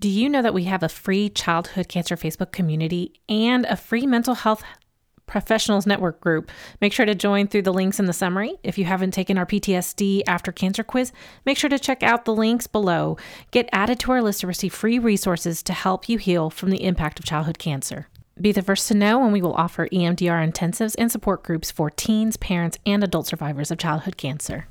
Do you know that we have a free childhood cancer Facebook community and a free mental health professionals network group? Make sure to join through the links in the summary. If you haven't taken our PTSD after cancer quiz, make sure to check out the links below. Get added to our list to receive free resources to help you heal from the impact of childhood cancer. Be the first to know when we will offer EMDR intensives and support groups for teens, parents, and adult survivors of childhood cancer.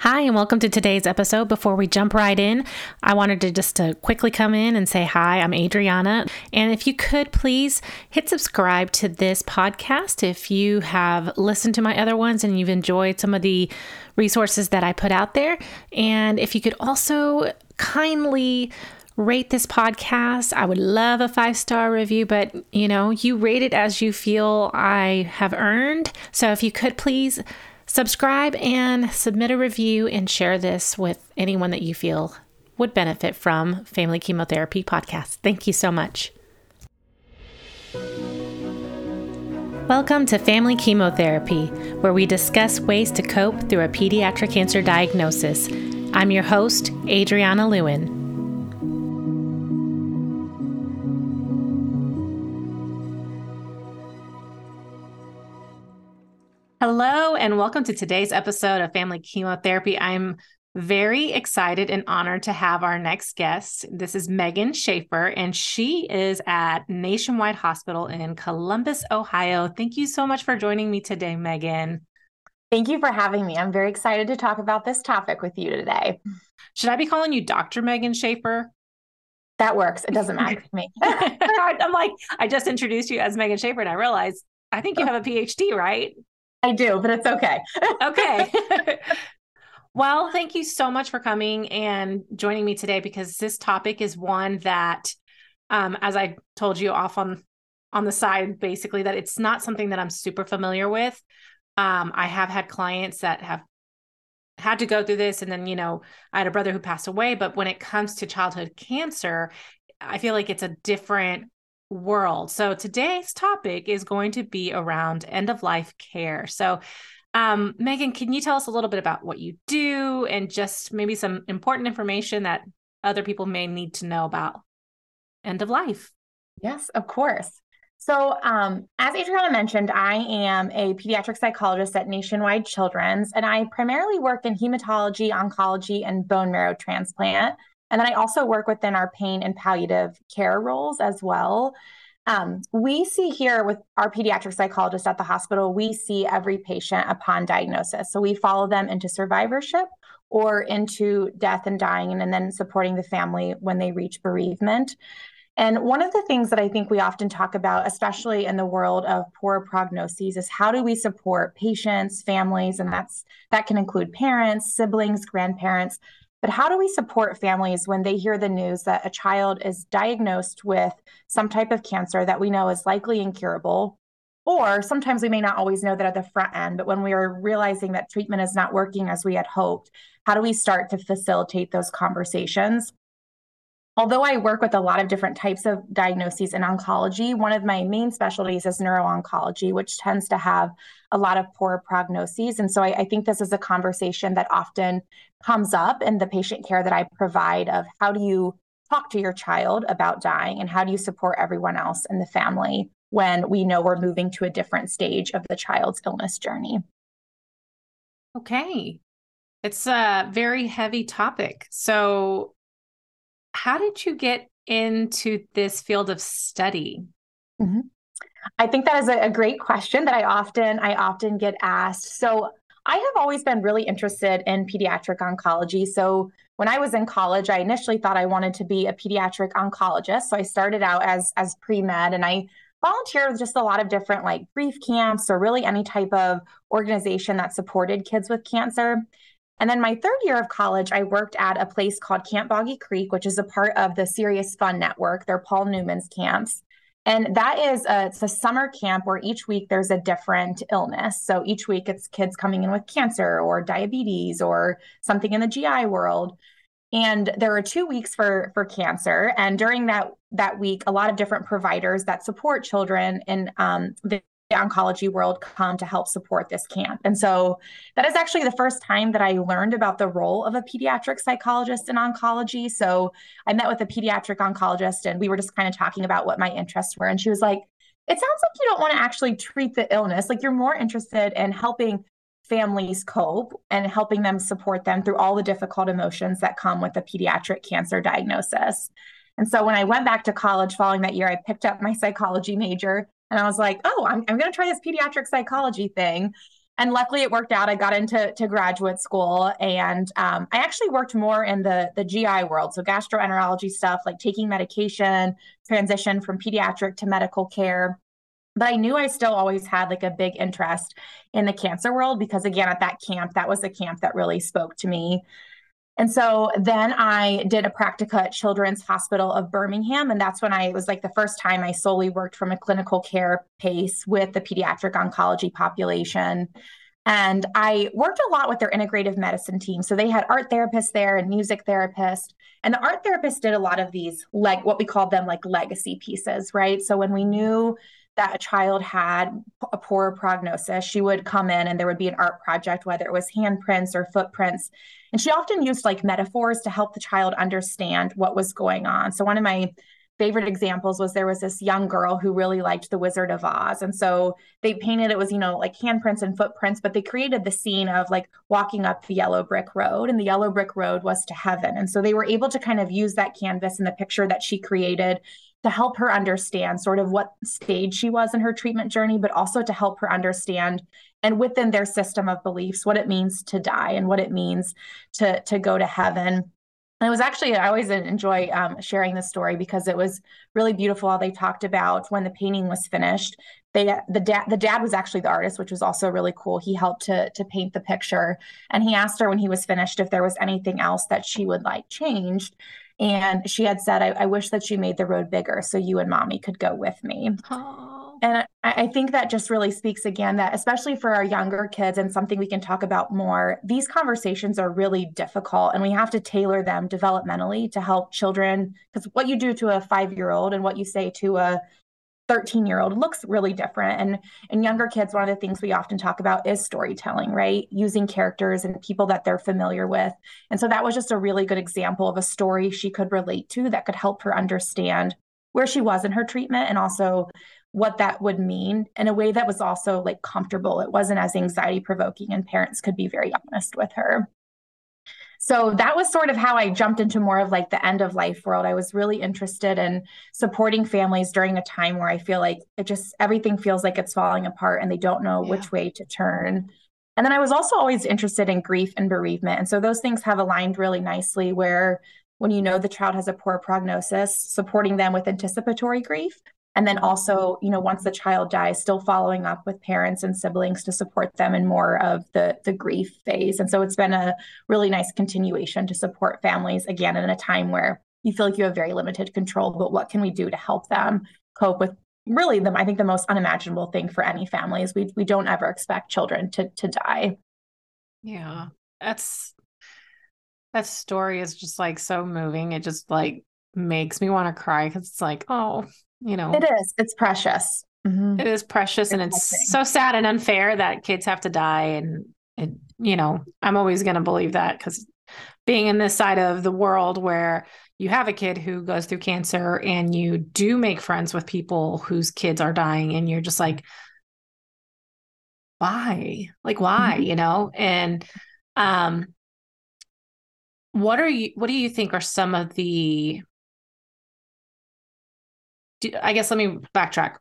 Hi, and welcome to today's episode. Before we jump right in, I wanted to just to quickly come in and say hi. I'm Adriana, and if you could please hit subscribe to this podcast if you have listened to my other ones and you've enjoyed some of the resources that I put out there, and if you could also kindly rate this podcast. I would love a five star review, but you know, you rate it as you feel I have earned. So if you could please Subscribe and submit a review and share this with anyone that you feel would benefit from Family Chemotherapy Podcast. Thank you so much. Welcome to Family Chemotherapy, where we discuss ways to cope through a pediatric cancer diagnosis. I'm your host, Adriana Lewin. Hello, and welcome to today's episode of Family Chemotherapy. I'm very excited and honored to have our next guest. This is Megan Schaefer, and she is at Nationwide Hospital in Columbus, Ohio. Thank you so much for joining me today, Megan. Thank you for having me. I'm very excited to talk about this topic with you today. Should I be calling you Dr. Megan Schaefer? That works. It doesn't matter to me. I'm like, I just introduced you as Megan Schaefer, and I realized I think you oh. have a PhD, right? I do, but it's okay. okay. well, thank you so much for coming and joining me today because this topic is one that, um, as I told you off on on the side, basically that it's not something that I'm super familiar with. Um, I have had clients that have had to go through this, and then you know, I had a brother who passed away. But when it comes to childhood cancer, I feel like it's a different world. So today's topic is going to be around end of life care. So, um, Megan, can you tell us a little bit about what you do and just maybe some important information that other people may need to know about end of life? Yes, of course. So, um, as Adriana mentioned, I am a pediatric psychologist at Nationwide Children's, and I primarily work in hematology, oncology, and bone marrow transplant. And then I also work within our pain and palliative care roles as well. Um, we see here with our pediatric psychologist at the hospital, we see every patient upon diagnosis. So we follow them into survivorship or into death and dying, and, and then supporting the family when they reach bereavement. And one of the things that I think we often talk about, especially in the world of poor prognoses, is how do we support patients, families, and that's that can include parents, siblings, grandparents, but how do we support families when they hear the news that a child is diagnosed with some type of cancer that we know is likely incurable? Or sometimes we may not always know that at the front end, but when we are realizing that treatment is not working as we had hoped, how do we start to facilitate those conversations? Although I work with a lot of different types of diagnoses in oncology, one of my main specialties is neuro-oncology, which tends to have a lot of poor prognoses. And so I, I, think this is a conversation that often comes up in the patient care that I provide of how do you talk to your child about dying and how do you support everyone else in the family when we know we're moving to a different stage of the child's illness journey. Okay. It's a very heavy topic. So how did you get into this field of study? Mm-hmm. I think that is a, a great question that I often I often get asked. So I have always been really interested in pediatric oncology. So when I was in college, I initially thought I wanted to be a pediatric oncologist. So I started out as as pre-med and I volunteered with just a lot of different like grief camps or really any type of organization that supported kids with cancer. And then my third year of college, I worked at a place called Camp Boggy Creek, which is a part of the Serious Fun Network. They're Paul Newman's camps. And that is a, it's a summer camp where each week there's a different illness. So each week it's kids coming in with cancer or diabetes or something in the GI world. And there are two weeks for for cancer. And during that that week, a lot of different providers that support children in um, oncology world come to help support this camp. And so that is actually the first time that I learned about the role of a pediatric psychologist in oncology. So I met with a pediatric oncologist and we were just kind of talking about what my interests were. And she was like, it sounds like you don't want to actually treat the illness. Like you're more interested in helping families cope and helping them support them through all the difficult emotions that come with a pediatric cancer diagnosis. And so when I went back to college following that year, I picked up my psychology major and I was like, oh, I'm, I'm going to try this pediatric psychology thing. And luckily it worked out. I got into to graduate school and um, I actually worked more in the, the GI world. So gastroenterology stuff, like taking medication, transition from pediatric to medical care. But I knew I still always had like a big interest in the cancer world because, again, at that camp, that was a camp that really spoke to me. And so then I did a practica at Children's Hospital of Birmingham. And that's when I was like the first time I solely worked from a clinical care pace with the pediatric oncology population. And I worked a lot with their integrative medicine team. So they had art therapists there and music therapists. And the art therapists did a lot of these, like what we called them like legacy pieces, right? So when we knew that a child had a poor prognosis, she would come in and there would be an art project, whether it was handprints or footprints. And she often used like metaphors to help the child understand what was going on. So, one of my favorite examples was there was this young girl who really liked the Wizard of Oz. And so they painted it was, you know, like handprints and footprints, but they created the scene of like walking up the yellow brick road, and the yellow brick road was to heaven. And so they were able to kind of use that canvas and the picture that she created to help her understand sort of what stage she was in her treatment journey, but also to help her understand and within their system of beliefs what it means to die and what it means to to go to heaven. And it was actually I always enjoy um, sharing this story because it was really beautiful how they talked about when the painting was finished. They the dad the dad was actually the artist, which was also really cool. He helped to to paint the picture, and he asked her when he was finished if there was anything else that she would like changed. And she had said, I, I wish that you made the road bigger so you and mommy could go with me. And I, I think that just really speaks again that, especially for our younger kids, and something we can talk about more, these conversations are really difficult and we have to tailor them developmentally to help children. Because what you do to a five year old and what you say to a 13 year old looks really different and in younger kids one of the things we often talk about is storytelling right? Using characters and people that they're familiar with. And so that was just a really good example of a story she could relate to that could help her understand where she was in her treatment and also what that would mean in a way that was also like comfortable. It wasn't as anxiety provoking and parents could be very honest with her so that was sort of how I jumped into more of like the end of life world. I was really interested in supporting families during a time where I feel like it just everything feels like it's falling apart and they don't know yeah. which way to turn. And then I was also always interested in grief and bereavement. And so those things have aligned really nicely where when you know the child has a poor prognosis, supporting them with anticipatory grief and then also you know once the child dies still following up with parents and siblings to support them in more of the the grief phase. And so it's been a really nice continuation to support families again in a time where you feel like you have very limited control but what can we do to help them cope with really the i think the most unimaginable thing for any family is we we don't ever expect children to to die. Yeah. That's that story is just like so moving. It just like makes me want to cry because it's like oh you know. It is. It's precious. Mm-hmm. it is precious it's and it's so sad and unfair that kids have to die and it, you know i'm always going to believe that because being in this side of the world where you have a kid who goes through cancer and you do make friends with people whose kids are dying and you're just like why? Like why mm-hmm. you know? And um what are you what do you think are some of the do, I guess let me backtrack.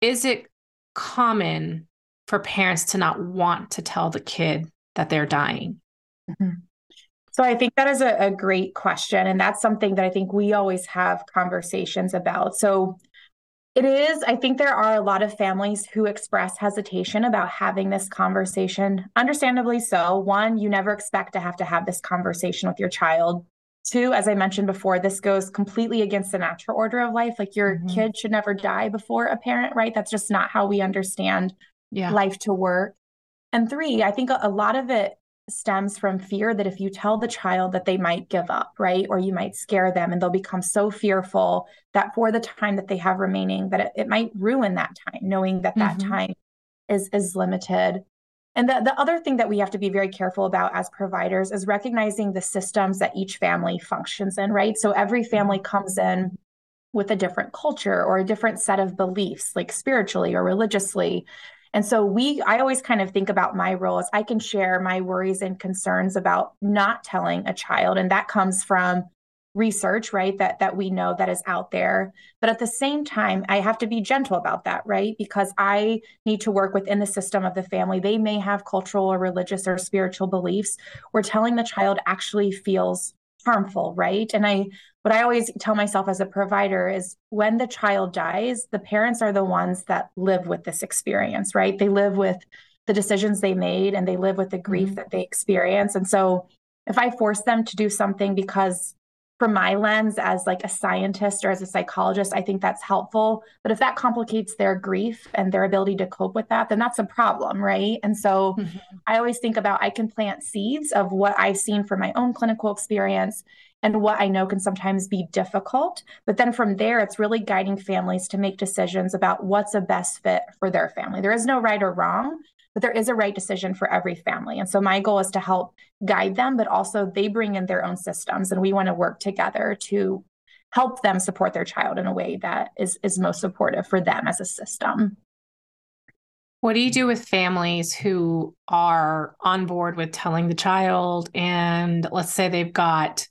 Is it common for parents to not want to tell the kid that they're dying? Mm-hmm. So I think that is a, a, great question. And that's something that I think we always have conversations about. So it is, I think there are a lot of families who express hesitation about having this conversation, understandably so. One, you never expect to have to have this conversation with your child. Two, as I mentioned before, this goes completely against the natural order of life. Like your mm-hmm. kid should never die before a parent, right? That's just not how we understand yeah. life to work. And three, I think a lot of it stems from fear that if you tell the child that they might give up, right? Or you might scare them and they'll become so fearful that for the time that they have remaining, that it, it might ruin that time, knowing that that mm-hmm. time is is limited. And the, the other thing that we have to be very careful about as providers is recognizing the systems that each family functions in, right? So every mm-hmm. family comes in with a different culture or a different set of beliefs, like spiritually or religiously. And so we I always kind of think about my role as I can share my worries and concerns about not telling a child and that comes from research right that that we know that is out there. But at the same time i have to be gentle about that right? Because i need to work within the system of the family. They may have cultural or religious or spiritual beliefs where telling the child actually feels harmful right? And i what i always tell myself as a provider is when the child dies the parents are the ones that live with this experience right? They live with the decisions they made and they live with the grief mm-hmm. that they experience. And so if i force them to do something because from my lens as like a scientist or as a psychologist i think that's helpful. But if that complicates their grief and their ability to cope with that then that's a problem right? And so mm-hmm. i always think about i can plant seeds of what i've seen from my own clinical experience and what i know can sometimes be difficult. But then from there it's really guiding families to make decisions about what's a best fit for their family. There is no right or wrong but there is a right decision for every family. And so my goal is to help guide them, but also they bring in their own systems and we want to work together to help them support their child in a way that is is most supportive for them as a system. What do you do with families who are on board with telling the child and let's say they've got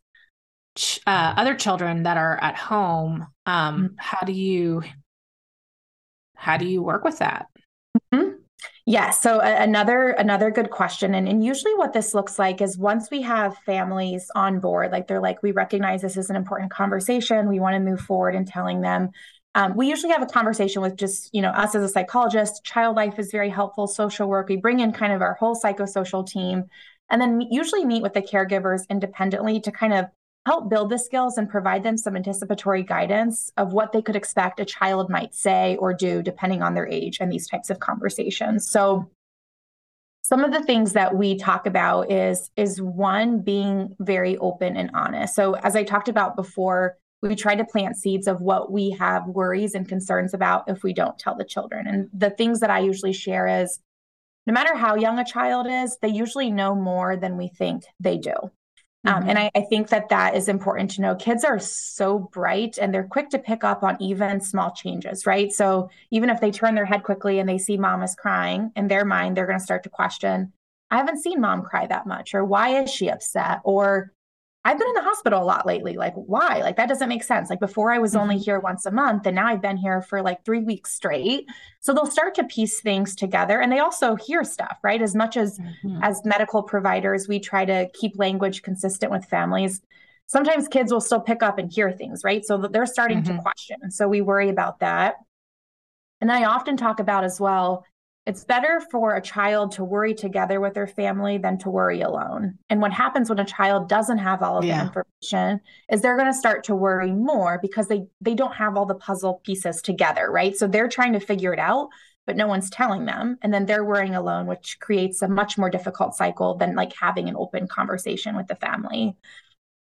uh, other children that are at home um, mm-hmm. how do you how do you work with that mm-hmm. Yeah. So another another good question, and, and usually what this looks like is once we have families on board, like they're like, we recognize this is an important conversation. We want to move forward in telling them. Um, we usually have a conversation with just you know us as a psychologist. Child life is very helpful. Social work. We bring in kind of our whole psychosocial team, and then usually meet with the caregivers independently to kind of help build the skills and provide them some anticipatory guidance of what they could expect a child might say or do depending on their age and these types of conversations. So some of the things that we talk about is is one being very open and honest. So as I talked about before, we try to plant seeds of what we have worries and concerns about if we don't tell the children. And the things that I usually share is no matter how young a child is, they usually know more than we think they do. Um, mm-hmm. and I, I, think that that is important to know. Kids are so bright and they're quick to pick up on even small changes, right? So even if they turn their head quickly and they see mom is crying, in their mind, they're going to start to question, I haven't seen mom cry that much, or why is she upset? Or I've been in the hospital a lot lately. Like, why? Like, that doesn't make sense. Like, before I was mm-hmm. only here once a month, and now I've been here for like three weeks straight. So they'll start to piece things together, and they also hear stuff, right? As much as mm-hmm. as medical providers, we try to keep language consistent with families. Sometimes kids will still pick up and hear things, right? So they're starting mm-hmm. to question. So we worry about that. And I often talk about as well it's better for a child to worry together with their family than to worry alone. And what happens when a child doesn't have all of yeah. the information is they're going to start to worry more because they they don't have all the puzzle pieces together, right? So they're trying to figure it out, but no one's telling them, and then they're worrying alone, which creates a much more difficult cycle than like having an open conversation with the family.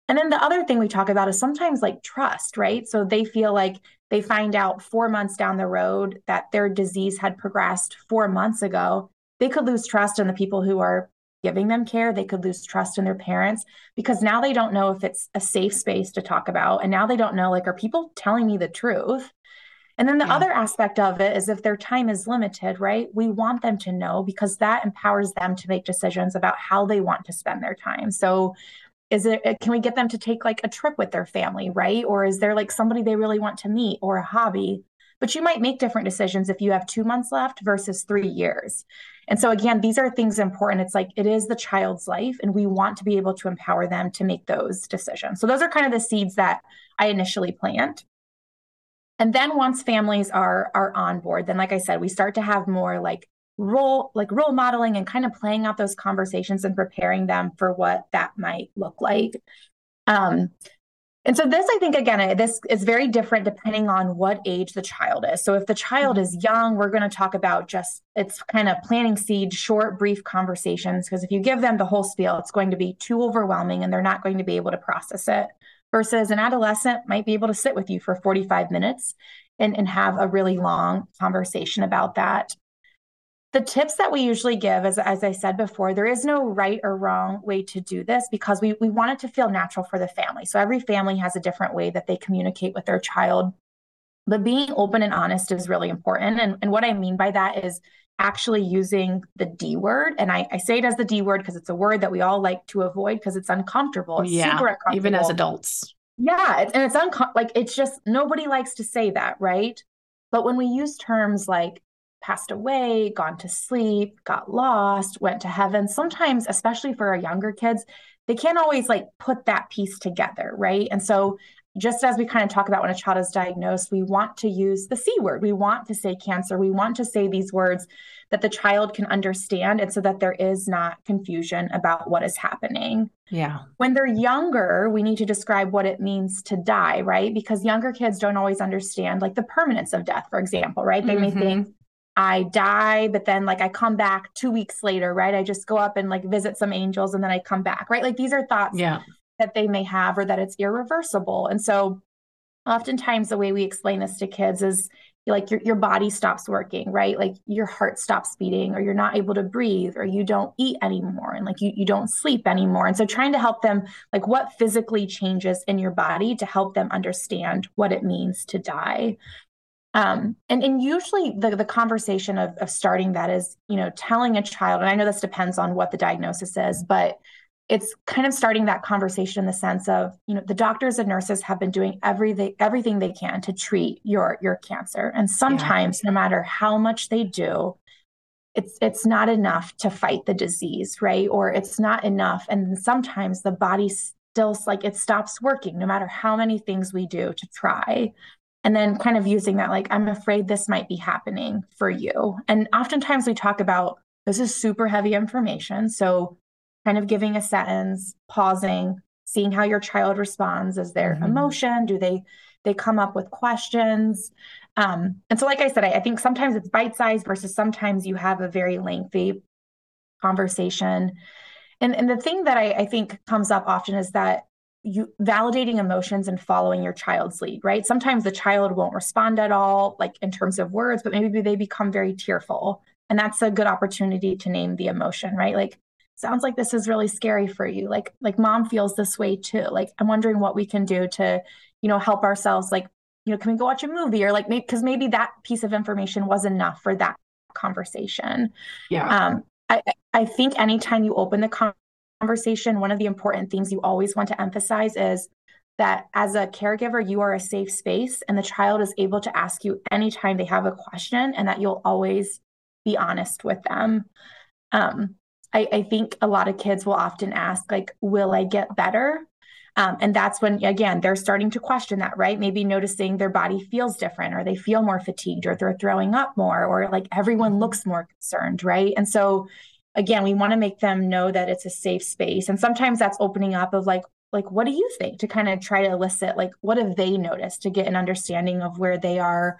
And then the other thing we talk about is sometimes like trust, right? So they feel like they find out four months down the road that their disease had progressed four months ago. They could lose trust in the people who are giving them care. They could lose trust in their parents because now they don't know if it's a safe space to talk about. And now they don't know, like, are people telling me the truth? And then the yeah. other aspect of it is if their time is limited, right? We want them to know because that empowers them to make decisions about how they want to spend their time. So is it uh, can we get them to take like a trip with their family right? Or is there like somebody they really want to meet or a hobby? But you might make different decisions if you have two months left versus three years. And so again these are things important. It's like it is the child's life and we want to be able to empower them to make those decisions. So those are kind of the seeds that i initially plant. And then once families are are on board then like i said we start to have more like role like role modeling and kind of playing out those conversations and preparing them for what that might look like. Um and so this i think again this is very different depending on what age the child is. So if the child is young we're going to talk about just it's kind of planting seed short brief conversations because if you give them the whole spiel it's going to be too overwhelming and they're not going to be able to process it. Versus an adolescent might be able to sit with you for 45 minutes and, and have a really long conversation about that the tips that we usually give, as, as I said before, there is no right or wrong way to do this because we, we want it to feel natural for the family. So every family has a different way that they communicate with their child. But being open and honest is really important. And, and what I mean by that is actually using the D word. And I, I say it as the D word because it's a word that we all like to avoid because it's uncomfortable. It's yeah, uncomfortable. Even as adults. Yeah. And it's uncomfortable. Like it's just nobody likes to say that, right? But when we use terms like passed away, gone to sleep, got lost, went to heaven. Sometimes, especially for our younger kids, they can't always like put that piece together, right? And so, just as we kind of talk about when a child is diagnosed, we want to use the C word. We want to say cancer. We want to say these words that the child can understand and so that there is not confusion about what is happening. Yeah. When they're younger, we need to describe what it means to die, right? Because younger kids don't always understand like the permanence of death, for example, right? They mm-hmm. may think I die, but then like I come back two weeks later, right? I just go up and like visit some angels and then I come back, right? Like these are thoughts yeah. that they may have or that it's irreversible. And so oftentimes the way we explain this to kids is like your, your body stops working, right? Like your heart stops beating or you're not able to breathe or you don't eat anymore and like you, you don't sleep anymore. And so trying to help them like what physically changes in your body to help them understand what it means to die. Um, and, and usually the, the conversation of, of starting that is, you know, telling a child, and I know this depends on what the diagnosis is, but it's kind of starting that conversation in the sense of, you know, the doctors and nurses have been doing everything everything they can to treat your your cancer. And sometimes yeah. no matter how much they do, it's it's not enough to fight the disease, right? Or it's not enough. And sometimes the body still like it stops working no matter how many things we do to try and then kind of using that like i'm afraid this might be happening for you. And oftentimes we talk about this is super heavy information so kind of giving a sentence pausing seeing how your child responds. As their mm-hmm. emotion? Do they they come up with questions? Um, and so like i said I, I think sometimes it's bite sized versus sometimes you have a very lengthy conversation. And and the thing that I, I think comes up often is that you validating emotions and following your child's lead, right? Sometimes the child won't respond at all, like in terms of words, but maybe they become very tearful. And that's a good opportunity to name the emotion, right? Like, sounds like this is really scary for you. Like, like mom feels this way too. Like, I'm wondering what we can do to, you know, help ourselves. Like, you know, can we go watch a movie or like, maybe because maybe, maybe that piece of information was enough for that conversation. Yeah. Um, I, I think anytime you open the conversation, one of the important things you always want to emphasize is that as a caregiver, you are a safe space and the child is able to ask you anytime they have a question and that you'll always be honest with them. Um, I, I, think a lot of kids will often ask, like, will I get better? Um, and that's when, again, they're starting to question that, right? Maybe noticing their body feels different or they feel more fatigued or they're throwing up more or like everyone looks more concerned, right? And so again, we want to make them know that it's a safe space. And sometimes that's opening up of like, like, what do you think to kind of try to elicit, like, what have they noticed to get an understanding of where they are?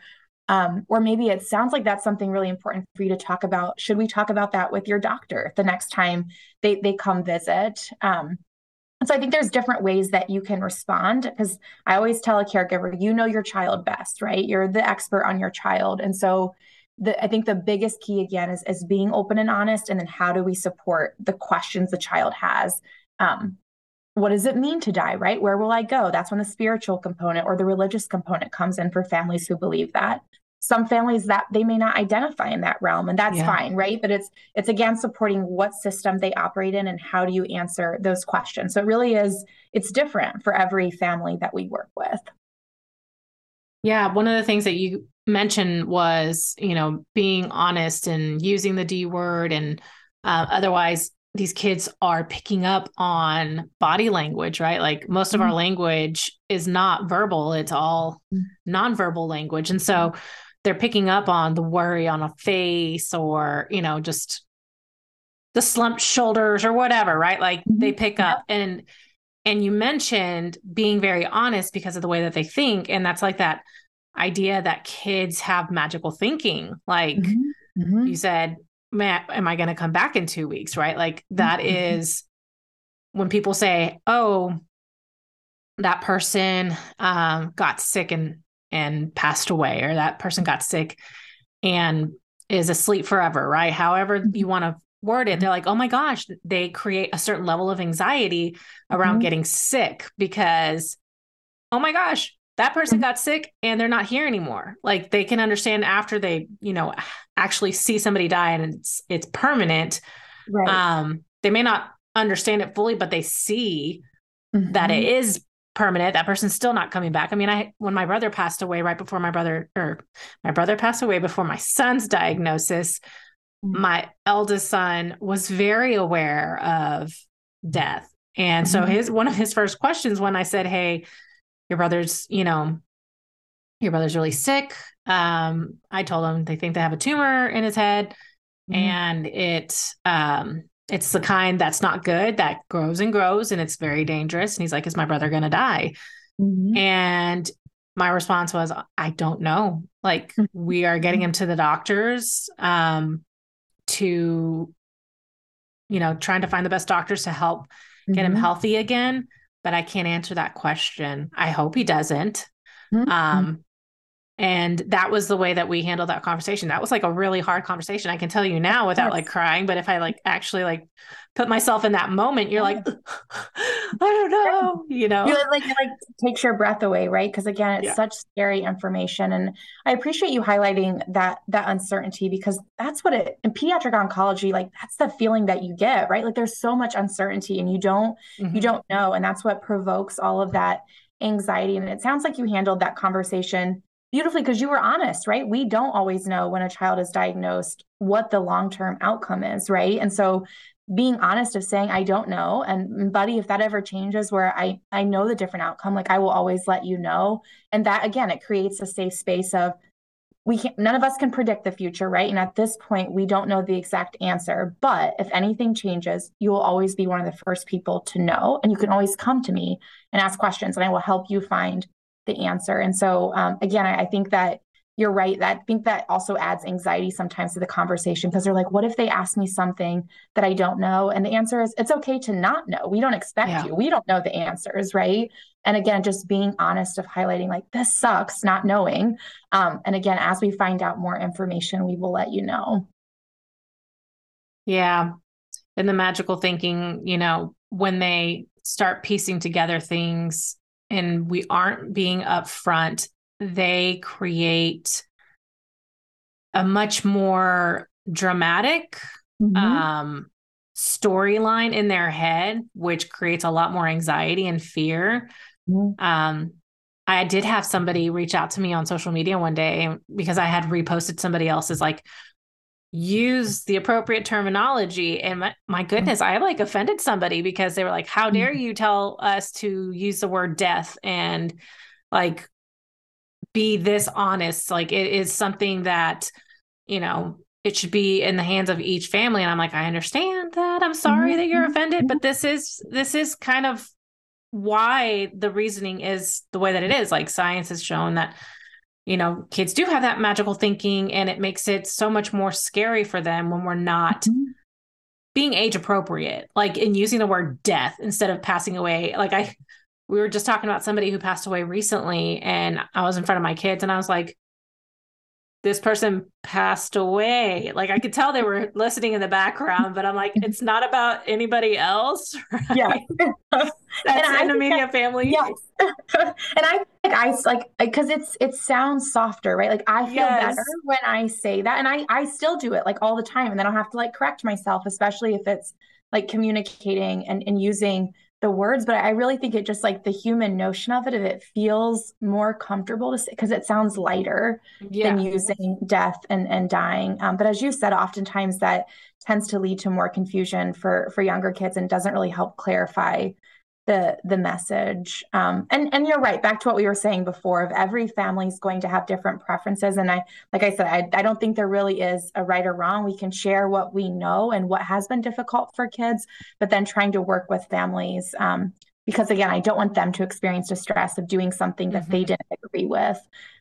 Um, or maybe it sounds like that's something really important for you to talk about. Should we talk about that with your doctor the next time they, they come visit? Um, so I think there's different ways that you can respond because I always tell a caregiver, you know your child best, right? You're the expert on your child. And so the, I think the biggest key again is, is being open and honest. And then how do we support the questions the child has? Um, what does it mean to die, right? Where will I go? That's when the spiritual component or the religious component comes in for families who believe that. Some families that they may not identify in that realm, and that's yeah. fine, right? But it's it's again supporting what system they operate in and how do you answer those questions. So it really is it's different for every family that we work with. Yeah, one of the things that you mentioned was, you know, being honest and using the D word, and uh, otherwise, these kids are picking up on body language, right? Like most of mm-hmm. our language is not verbal; it's all mm-hmm. nonverbal language, and so they're picking up on the worry on a face, or you know, just the slumped shoulders or whatever, right? Like mm-hmm. they pick up and and you mentioned being very honest because of the way that they think and that's like that idea that kids have magical thinking like mm-hmm. Mm-hmm. you said man am i going to come back in 2 weeks right like that mm-hmm. is when people say oh that person um, got sick and and passed away or that person got sick and is asleep forever, right? However you want to word it, they're like, oh my gosh, they create a certain level of anxiety around mm-hmm. getting sick because, oh my gosh, that person got sick and they're not here anymore. Like they can understand after they, you know, actually see somebody die and it's it's permanent. Right. Um, they may not understand it fully, but they see mm-hmm. that it mm-hmm. permanent. That person's still not coming back. I mean, I when my brother passed away right before my brother or my brother passed away before my son's diagnosis, mm-hmm. my eldest son was very aware of death. And mm-hmm. so his one of his first questions when I said, "Hey, your brother's, you know, your brother's really sick." Um, I told him they think they have a tumor in his head mm-hmm. and it um it's the kind that's not good that grows and grows and it's very dangerous. And he's like, Is my brother going to die? Mm-hmm. And my response was, I don't know. Like, mm-hmm. we are getting him to the doctors um, to, you know, trying to find the best doctors to help mm-hmm. get him mm-hmm. healthy again. But I can't answer that question. I hope he doesn't. Mm-hmm. Um, and that was the way that we handled that conversation that was like a really hard conversation i can tell you now without yes. like crying but if i like actually like put myself in that moment you're like i don't know you know you like it like takes your breath away right because again it's yeah. such scary information and i appreciate you highlighting that that uncertainty because that's what it in pediatric oncology like that's the feeling that you get right like there's so much uncertainty and you don't mm-hmm. you don't know and that's what provokes all of that anxiety and it sounds like you handled that conversation beautifully because you were honest, right? We don't always know when a child is diagnosed what the long term outcome is, right? And so being honest of saying I don't know and mm, buddy if that ever changes where I I know the different outcome like I will always let you know and that again it creates a safe space of we can't none of us can predict the future right and at this point we don't know the exact answer but if anything changes you will always be one of the first people to know and you can always come to me and ask questions and I will help you find the answer. And so, um, again, I, I think that you're right. That I think that also adds anxiety sometimes to the conversation because they're like, what if they ask me something that I don't know? And the answer is it's okay to not know. We don't expect yeah. you. We don't know the answers, right? And again, just being honest of highlighting like this sucks, not knowing. Um, and again, as we find out more information, we will let you know. Yeah. And the magical thinking, you know, when they start piecing together things and we aren't being upfront, they create a much more dramatic mm-hmm. um, storyline in their head, which creates a lot more anxiety and fear. Mm-hmm. Um, I did have somebody reach out to me on social media one day because I had reposted somebody else's like use the appropriate terminology and my, my, goodness i like offended somebody because they were like how dare mm-hmm. you tell us to use the word death and like be this honest? Like it is something that you know it should be in the hands of each family. And i'm like i understand that. I'm sorry mm-hmm. that you're offended but this is this is kind of why the reasoning is the way that it is. Like science has shown that you know, kids do have that magical thinking and it makes it so much more scary for them when we're not mm-hmm. being age appropriate, like in using the word death instead of passing away. Like I, we were just talking about somebody who passed away recently and I was in front of my kids and I was like, this person passed away. Like I could tell they were listening in the background, but I'm like, it's not about anybody else. Right? Yeah. That's in the media family. Yes. and I like I like because it's it sounds softer, right? Like I feel yes. better when I say that. And I I still do it like all the time. And then I'll have to like correct myself, especially if it's like communicating and, and using the words, but I really think it just like the human notion of it, if it feels more comfortable to say, because it sounds lighter yeah. than using death and, and dying. Um, but as you said, oftentimes that tends to lead to more confusion for, for younger kids and doesn't really help clarify the the message. Um, and and you're right back to what we were saying before of every family is going to have different preferences. And i like i said I, I don't think there really is a right or wrong. We can share what we know and what has been difficult for kids but then trying to work with families um, because again i don't want them to experience the stress of doing something that mm-hmm. they didn't agree with.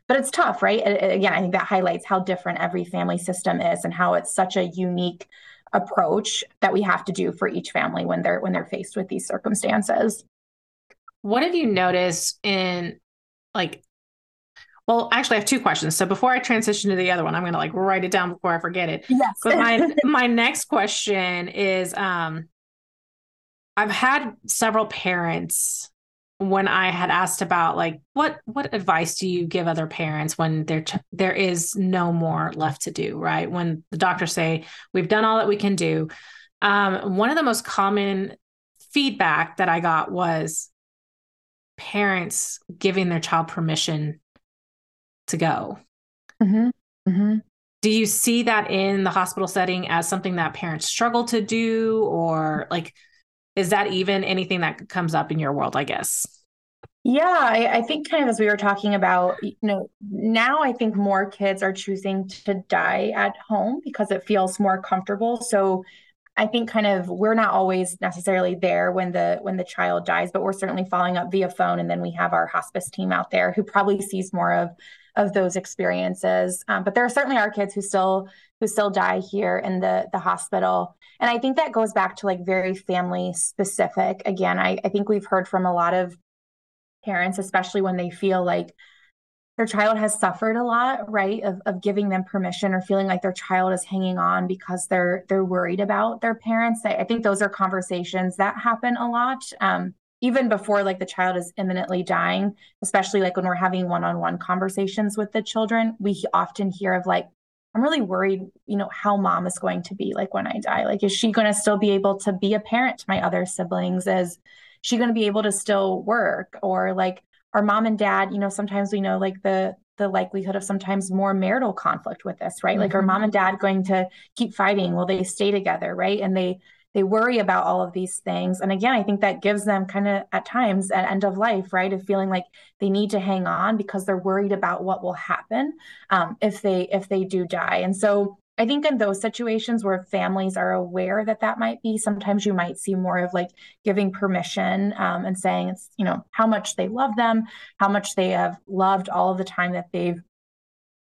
But it's tough right? Again i think that highlights how different every family system is and how it's such a unique approach that we have to do for each family when they're when they're faced with these circumstances what have you noticed in like well, actually, I have two questions. So before I transition to the other one, I'm going to like write it down before I forget it. Yes. But my my next question is, um, I've had several parents when I had asked about like what what advice do you give other parents when there there is no more left to do, right? When the doctors say we've done all that we can do. Um, one of the most common feedback that I got was parents giving their child permission to go. Mm-hmm. Mm-hmm. Do you see that in the hospital setting as something that parents struggle to do, or like, is that even anything that comes up in your world? I guess. Yeah, I, I, think kind of as we were talking about, you know, now I think more kids are choosing to die at home because it feels more comfortable. So I think kind of we're not always necessarily there when the when the child dies, but we're certainly following up via phone, and then we have our hospice team out there who probably sees more of of those experiences. Um, but there are certainly are kids who still who still die here in the the hospital, and I think that goes back to like very family specific. Again, I, I think we've heard from a lot of parents, especially when they feel like their child has suffered a lot, right? Of, of giving them permission or feeling like their child is hanging on because they're they're worried about their parents. I, I think those are conversations that happen a lot. Um, even before like the child is imminently dying, especially like when we're having one-on-one conversations with the children, we often hear of like, I'm really worried, you know, how mom is going to be like when I die. Like, is she going to still be able to be a parent to my other siblings? Is she going to be able to still work? Or like, our mom and dad, you know, sometimes we know like the the likelihood of sometimes more marital conflict with this, right? Mm-hmm. Like, are mom and dad going to keep fighting? Will they stay together, right? And they they worry about all of these things. And again i think that gives them kind of at times at end of life right? Of feeling like they need to hang on because they're worried about what will happen um, if they if they do die. And so i think in those situations where families are aware that that might be sometimes you might see more of like giving permission um, and saying it's you know how much they love them how much they have loved all of the time that they've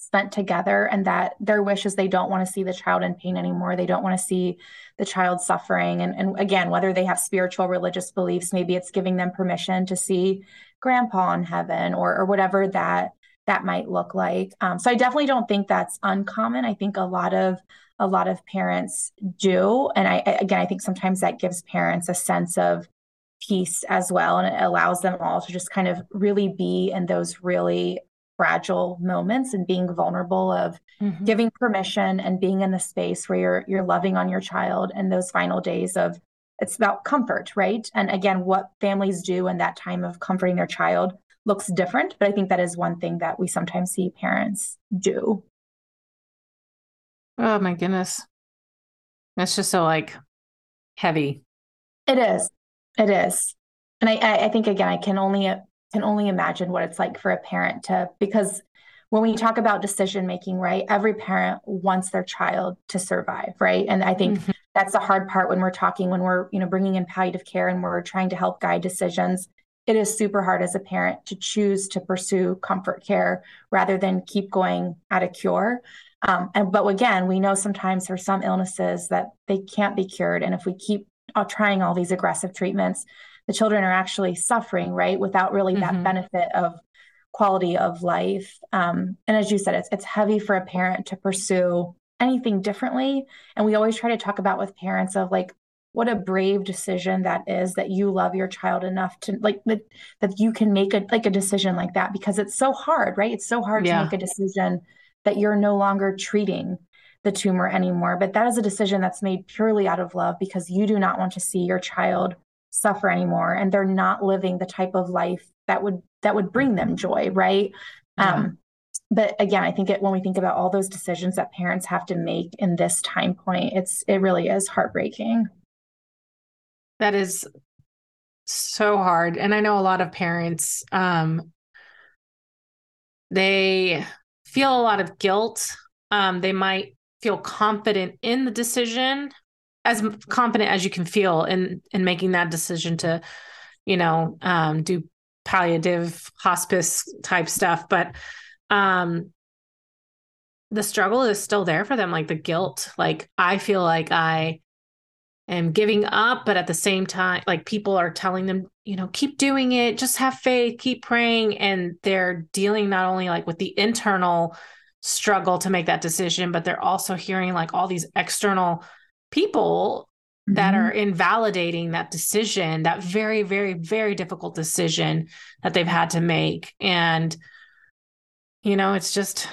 spent together and that their wish is they don't want to see the child in pain anymore. They don't want to see the child suffering. And, and again whether they have spiritual religious beliefs maybe it's giving them permission to see grandpa in heaven or or whatever that that might look like. Um, so i definitely don't think that's uncommon. I think a lot of a lot of parents do. And i again i think sometimes that gives parents a sense of peace as well and it allows them all to just kind of really be in those really fragile moments and being vulnerable of mm-hmm. giving permission and being in the space where you're you're loving on your child and those final days of it's about comfort right? And again what families do in that time of comforting their child looks different but i think that is one thing that we sometimes see parents do. Oh my goodness. That's just so like heavy. It is. It is. And i i think again i can only can only imagine what it's like for a parent to because when we talk about decision making right every parent wants their child to survive right? And i think mm-hmm. that's the hard part when we're talking when we're you know bringing in palliative care and we're trying to help guide decisions. It is super hard as a parent to choose to pursue comfort care rather than keep going at a cure. Um, and but again we know sometimes there's some illnesses that they can't be cured. And if we keep uh, trying all these aggressive treatments the children are actually suffering, right, without really mm-hmm. that benefit of quality of life. Um, and as you said, it's it's heavy for a parent to pursue anything differently. And we always try to talk about with parents of like what a brave decision that is that you love your child enough to like that, that you can make a like a decision like that because it's so hard, right? It's so hard yeah. to make a decision that you're no longer treating the tumor anymore. But that is a decision that's made purely out of love because you do not want to see your child suffer anymore and they're not living the type of life that would that would bring them joy right? Yeah. um but again i think it when we think about all those decisions that parents have to make in this time point it's it really is heartbreaking. That is so hard and i know a lot of parents um they feel a lot of guilt. Um they might feel confident in the decision as confident as you can feel in in making that decision to you know um, do palliative hospice type stuff. But um the struggle is still there for them like the guilt. Like i feel like i am giving up but at the same time like people are telling them you know keep doing it. Just have faith. Keep praying. And they're dealing not only like with the internal struggle to make that decision but they're also hearing like all these external people mm-hmm. that are invalidating that decision that very very very difficult decision that they've had to make and you know it's just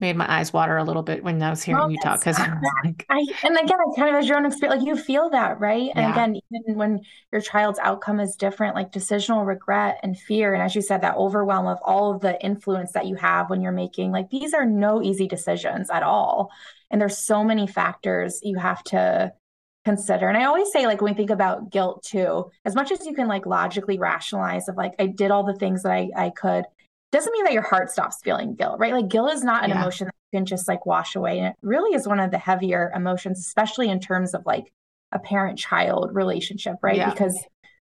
made my eyes water a little bit when I was hearing well, you talk because I'm like, I and again, I kind of as your own experience, like you feel that, right? And yeah. again, even when your child's outcome is different, like decisional regret and fear, and as you said, that overwhelm of all of the influence that you have when you're making, like these are no easy decisions at all, and there's so many factors you have to consider. And I always say, like when we think about guilt too, as much as you can like logically rationalize of like I did all the things that I I could doesn't mean that your heart stops feeling guilt, right? Like guilt is not an yeah. emotion that you can just like wash away. And it really is one of the heavier emotions, especially in terms of like a parent child relationship, right? Yeah. Because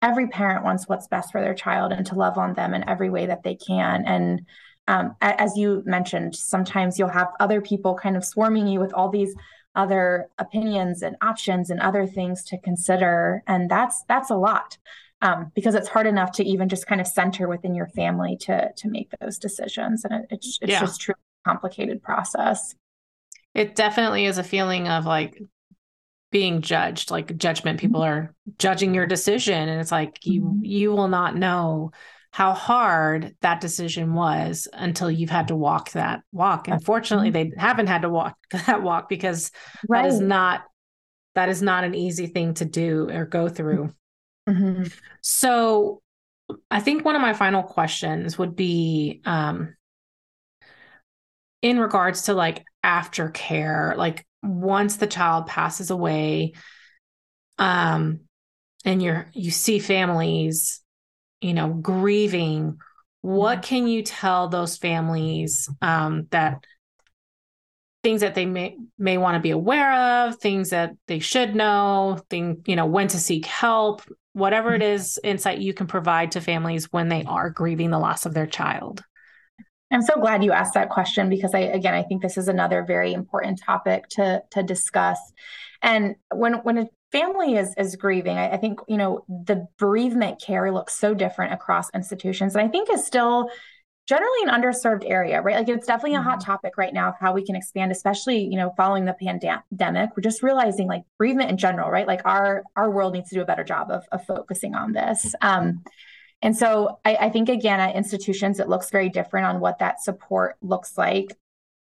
every parent wants what's best for their child and to love on them in every way that they can. And um, as you mentioned, sometimes you'll have other people kind of swarming you with all these other opinions and options and other things to consider. And that's that's a lot um, because it's hard enough to even just kind of center within your family to to make those decisions, and it, it's it's yeah. just truly complicated process. It definitely is a feeling of like being judged, like judgment. Mm-hmm. People are judging your decision, and it's like you mm-hmm. you will not know how hard that decision was until you've had to walk that walk. And fortunately, mm-hmm. they haven't had to walk that walk because right. that is not that is not an easy thing to do or go through. Mm-hmm. So I think one of my final questions would be um, in regards to like aftercare, like once the child passes away, um, and you're you see families, you know, grieving, what can you tell those families um, that things that they may may want to be aware of, things that they should know, thing, you know, when to seek help, whatever it mm-hmm. insight you can provide to families when they are grieving the loss of their child. I'm so glad you asked that question because I again I think this is another very important topic to to discuss. And when when a family is is grieving, I, I think you know the bereavement care looks so different across institutions, and I think is still generally an underserved area, right? Like it's definitely a hot mm-hmm. topic right now of how we can expand, especially, you know, following the pandemic. We're just realizing like bereavement in general, right? Like our our world needs to do a better job of, of focusing on this. Um, and so I, I think again at institutions, it looks very different on what that support looks like.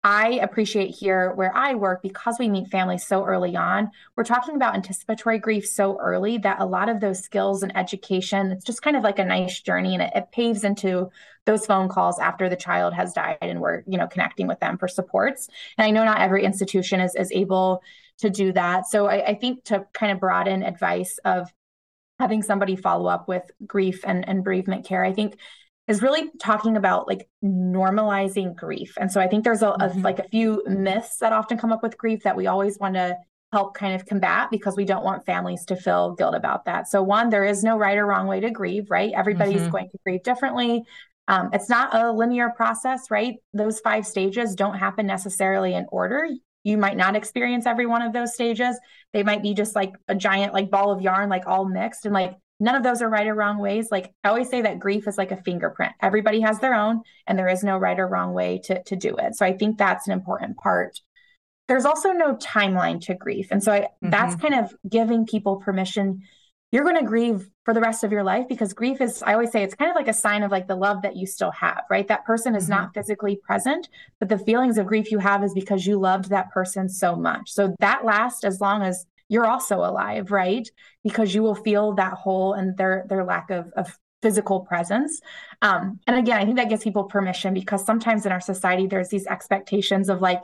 I appreciate here where I work because we meet families so early on. We're talking about anticipatory grief so early that a lot of those skills and education, it's just kind of like a nice journey and it, it paves into those phone calls after the child has died and we're, you know, connecting with them for supports. And I know not every institution is, is able to do that. So I, I think to kind of broaden advice of having somebody follow up with grief and, and bereavement care, I think is really talking about like normalizing grief. And so I think there's a, mm-hmm. a, like a few myths that often come up with grief that we always want to help kind of combat because we don't want families to feel guilt about that. So one, there is no right or wrong way to grieve, right? Everybody's mm-hmm. going to grieve differently. Um, it's not a linear process, right? Those five stages don't happen necessarily in order. You might not experience every one of those stages. They might be just like a giant like ball of yarn, like all mixed. And like none of those are right or wrong ways. Like I always say that grief is like a fingerprint. Everybody has their own, and there is no right or wrong way to, to do it. So I think that's an important part. There's also no timeline to grief. And so I, mm-hmm. that's kind of giving people permission. You're going to grieve for the rest of your life because grief is, I always say, it's kind of like a sign of like the love that you still have, right? That person is mm-hmm. not physically present, but the feelings of grief you have is because you loved that person so much. So that lasts as long as you're also alive, right? Because you will feel that hole and their their lack of of physical presence. Um, and again, I think that gives people permission because sometimes in our society there's these expectations of like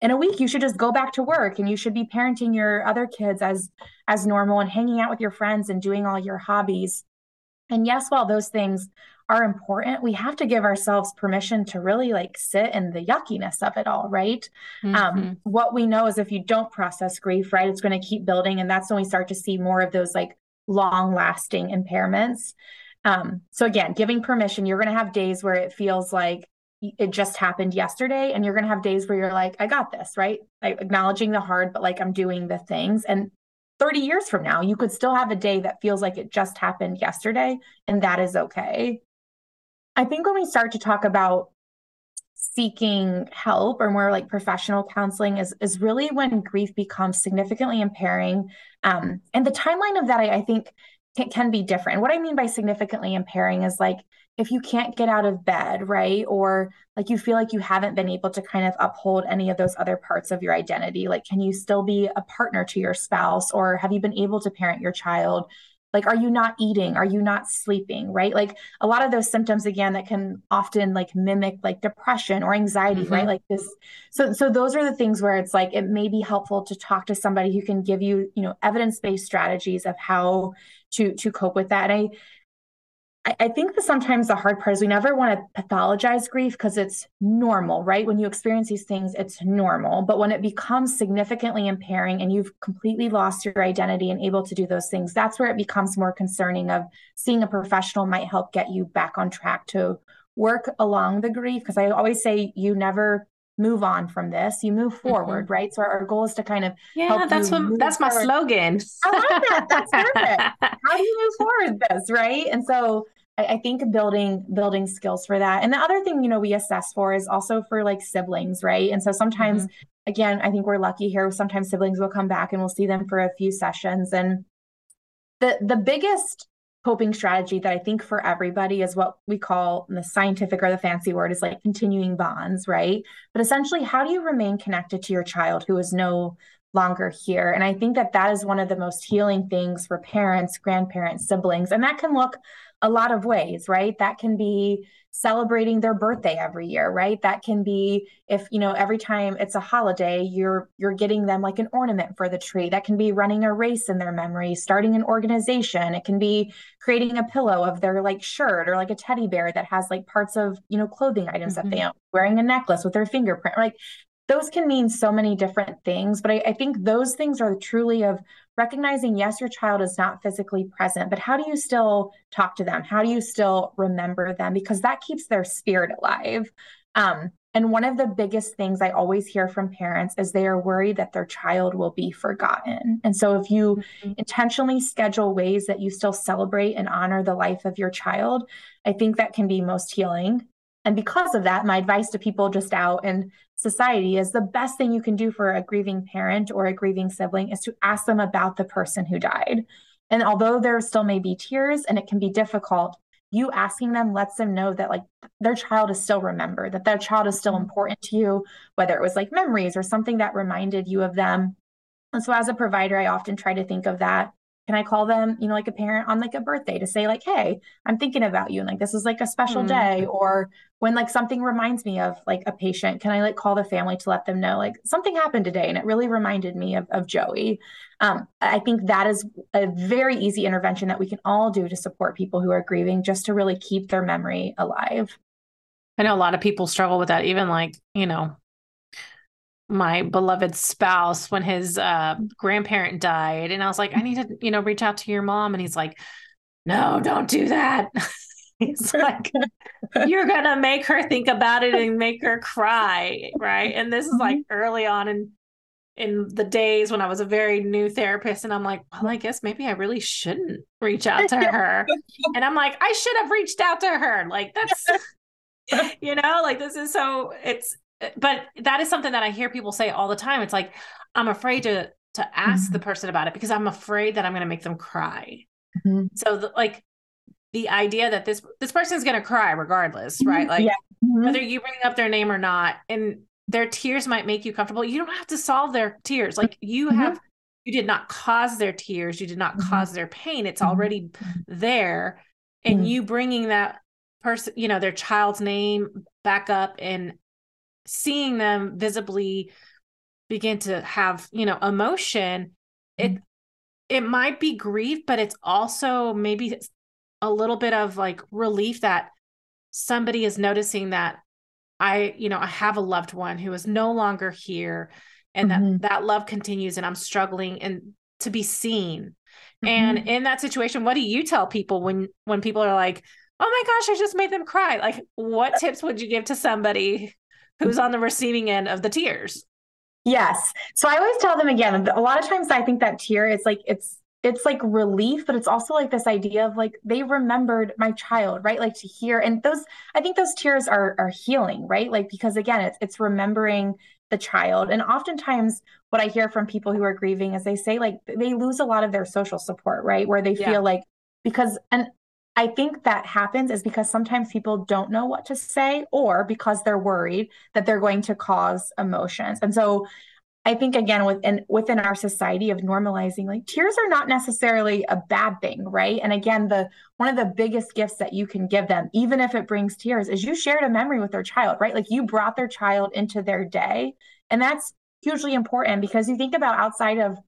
in a week you should just go back to work and you should be parenting your other kids as as normal and hanging out with your friends and doing all your hobbies. And yes, while those things are important, we have to give ourselves permission to really like sit in the yuckiness of it all, right? Um, mm-hmm. Um, what we know is if you don't process grief, right, it's going to keep building. And that's when we start to see more of those like long lasting impairments. Um, so again, giving permission, you're going to have days where it feels like it just happened yesterday and you're going to have days where you're like i got this right like acknowledging the hard but like i'm doing the things and 30 years from now you could still have a day that feels like it just happened yesterday and that is okay i think when we start to talk about seeking help or more like professional counseling is is really when grief becomes significantly impairing um, and the timeline of that I, I think can, can be different what i mean by significantly impairing is like if you can't get out of bed, right? Or like you feel like you haven't been able to kind of uphold any of those other parts of your identity, like can you still be a partner to your spouse or have you been able to parent your child? Like, are you not eating? Are you not sleeping? Right. Like a lot of those symptoms, again, that can often like mimic like depression or anxiety, mm-hmm. right? Like this. So, so those are the things where it's like it may be helpful to talk to somebody who can give you, you know, evidence based strategies of how to to cope with that. And I I, I think that sometimes the hard part is we never want to pathologize grief because it's normal, right? When you experience these things, it's normal. But when it becomes significantly impairing and you've completely lost your identity and able to do those things, that's where it becomes more concerning of seeing a professional might help get you back on track to work along the grief. Because I always say you never move on from this. You move forward mm-hmm. right? So our, our, goal is to kind of yeah that's what that's my slogan. I like that. That's perfect. How do you move forward this right? And so I, I think building building skills for that. And the other thing you know we assess for is also for like siblings right? And so sometimes mm-hmm. again i think we're lucky here. Sometimes siblings will come back and we'll see them for a few sessions. And the the biggest coping strategy that I think for everybody is what we call the scientific or the fancy word is like continuing bonds, right? But essentially, how do you remain connected to your child who is no longer here? And I think that that is one of the most healing things for parents, grandparents, siblings. And that can look a lot of ways, right? That can be celebrating their birthday every year right? That can be if you know every time it's a holiday you're you're getting them like an ornament for the tree. That can be running a race in their memory starting an organization. It can be creating a pillow of their like shirt or like a teddy bear that has like parts of you know clothing items mm-hmm. that they own wearing a necklace with their fingerprint. Like those can mean so many different things but I, I, think those things are truly of recognizing yes your child is not physically present but how do you still talk to them? How do you still remember them? Because that keeps their spirit alive. Um, and one of the biggest things i always hear from parents is they are worried that their child will be forgotten. And so if you mm-hmm. intentionally schedule ways that you still celebrate and honor the life of your child i think that can be most healing and because of that, my advice to people just out in society is the best thing you can do for a grieving parent or a grieving sibling is to ask them about the person who died. And although there still may be tears and it can be difficult, you asking them lets them know that like their child is still remembered, that their child is still mm-hmm. important to you, whether it was like memories or something that reminded you of them. And so as a provider, I often try to think of that can I call them, you know, like a parent on like a birthday to say like, hey, I'm thinking about you and like this is like a special mm. day or when like something reminds me of like a patient, can I like call the family to let them know like something happened today and it really reminded me of, of Joey. Um, I think that is a very easy intervention that we can all do to support people who are grieving just to really keep their memory alive. I know a lot of people struggle with that, even like, you know, my beloved spouse when his uh, grandparent died and i was like i need to you know reach out to your mom and he's like no don't do that. He's like you're gonna make her think about it and make her cry right? And this is like mm-hmm. early on in in the days when i was a very new therapist and i'm like well i guess maybe i really shouldn't reach out to her. And i'm like i should have reached out to her. Like that's you know like this is so it's but that is something that I hear people say all the time. It's like I'm afraid to to ask mm-hmm. the person about it because I'm afraid that I'm going to make them cry. Mm-hmm. So the, like the idea that this this person is going to cry regardless, mm-hmm. right? Like yeah. Mm-hmm. whether you bring up their name or not and their tears might make you comfortable. You don't have to solve their tears. Like you mm-hmm. have you did not cause their tears, you did not cause their pain. It's already there and you bringing that person, you know, their child's name back up and seeing them visibly begin to have you know emotion it mm-hmm. it might be grief but it's also maybe a little bit of like relief that somebody is noticing that i you know i have a loved one who is no longer here and mm-hmm. that that love continues and i'm struggling and to be seen mm-hmm. and in that situation what do you tell people when when people are like oh my gosh, I just made them cry. Like, what tips would you give to somebody who's on the receiving end of the tears? Yes. So I always tell them again, a lot of times I think that tear is like, it's, it's like relief, but it's also like this idea of like they remembered my child, right? Like to hear and those I think those tears are are healing, right? Like because again, it's it's remembering the child. And oftentimes what I hear from people who are grieving is they say like they lose a lot of their social support, right? Where they yeah. feel like because and I think that happens is because sometimes people don't know what to say or because they're worried that they're going to cause emotions. And so I think again within within our society of normalizing like tears are not necessarily a bad thing, right? And again, the one of the biggest gifts that you can give them, even if it brings tears, is you shared a memory with their child, right? Like you brought their child into their day. And that's hugely important because you think about outside of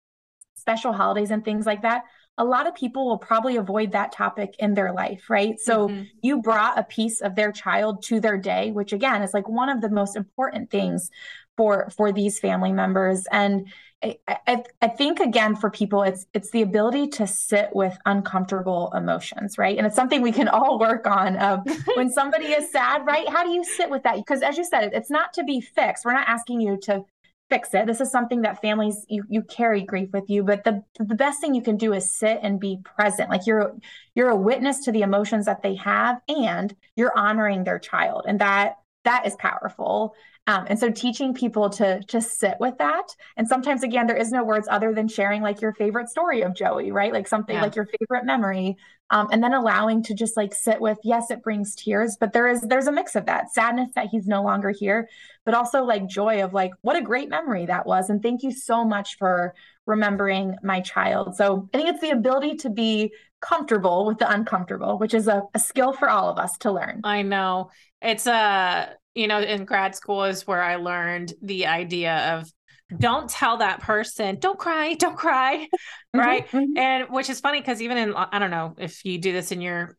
special holidays and things like that, a lot of people will probably avoid that topic in their life, right? So mm-hmm. you brought a piece of their child to their day, which again is like one of the most important things for for these family members. And I, I, I think again for people it's it's the ability to sit with uncomfortable emotions right? And it's something we can all work on um, when somebody is sad right? How do you sit with that? Because as you said it's not to be fixed. We're not asking you to fix it. This is something that families you, you carry grief with you but the the best thing you can do is sit and be present. Like you're you're a witness to the emotions that they have and you're honoring their child. And that that is powerful um, and so teaching people to to sit with that. And sometimes again, there is no words other than sharing like your favorite story of Joey, right? Like something yeah. like your favorite memory. Um, and then allowing to just like sit with, yes, it brings tears, but there is there's a mix of that sadness that he's no longer here, but also like joy of like what a great memory that was. And thank you so much for remembering my child. So I think it's the ability to be comfortable with the uncomfortable, which is a, a skill for all of us to learn. I know. It's a you know, in grad school is where I learned the idea of don't tell that person, don't cry, don't cry. Mm-hmm, right. Mm-hmm. And which is funny because even in, I don't know if you do this in your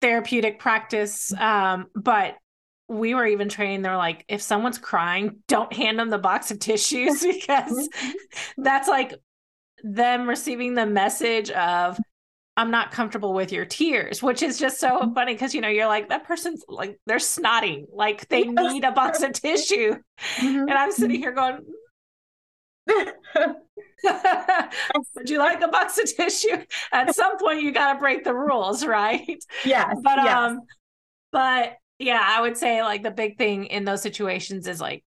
therapeutic practice, um, but we were even trained they're like if someone's crying don't hand them the box of tissues because mm-hmm. that's like them receiving the message of I'm not comfortable with your tears, which is just so mm-hmm. funny because you know you're like that person's like they're snotting, like they need a box of tissue, mm-hmm. and I'm sitting here going, "Would you like a box of tissue?" At some point, you got to break the rules, right? Yeah, but yes. um, but yeah, I would say like the big thing in those situations is like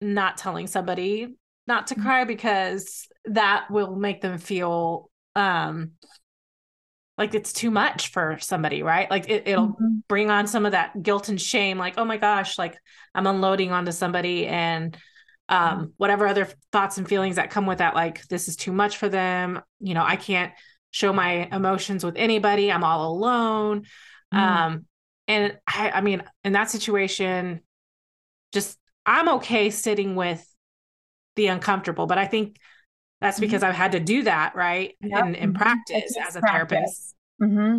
not telling somebody not to mm-hmm. cry because that will make them feel um like it's too much for somebody, right? Like it, will mm-hmm. bring on some of that guilt and shame, like, oh my gosh, like I'm unloading onto somebody and um, mm-hmm. whatever other thoughts and feelings that come with that, like this is too much for them. You know, I can't show my emotions with anybody. I'm all alone. Mm-hmm. Um, and I, I mean, in that situation, just I'm okay sitting with the uncomfortable, but I think that's mm-hmm. because I've had to do that, right? Yep. In, in mm-hmm. practice as a practice. therapist. Mm-hmm.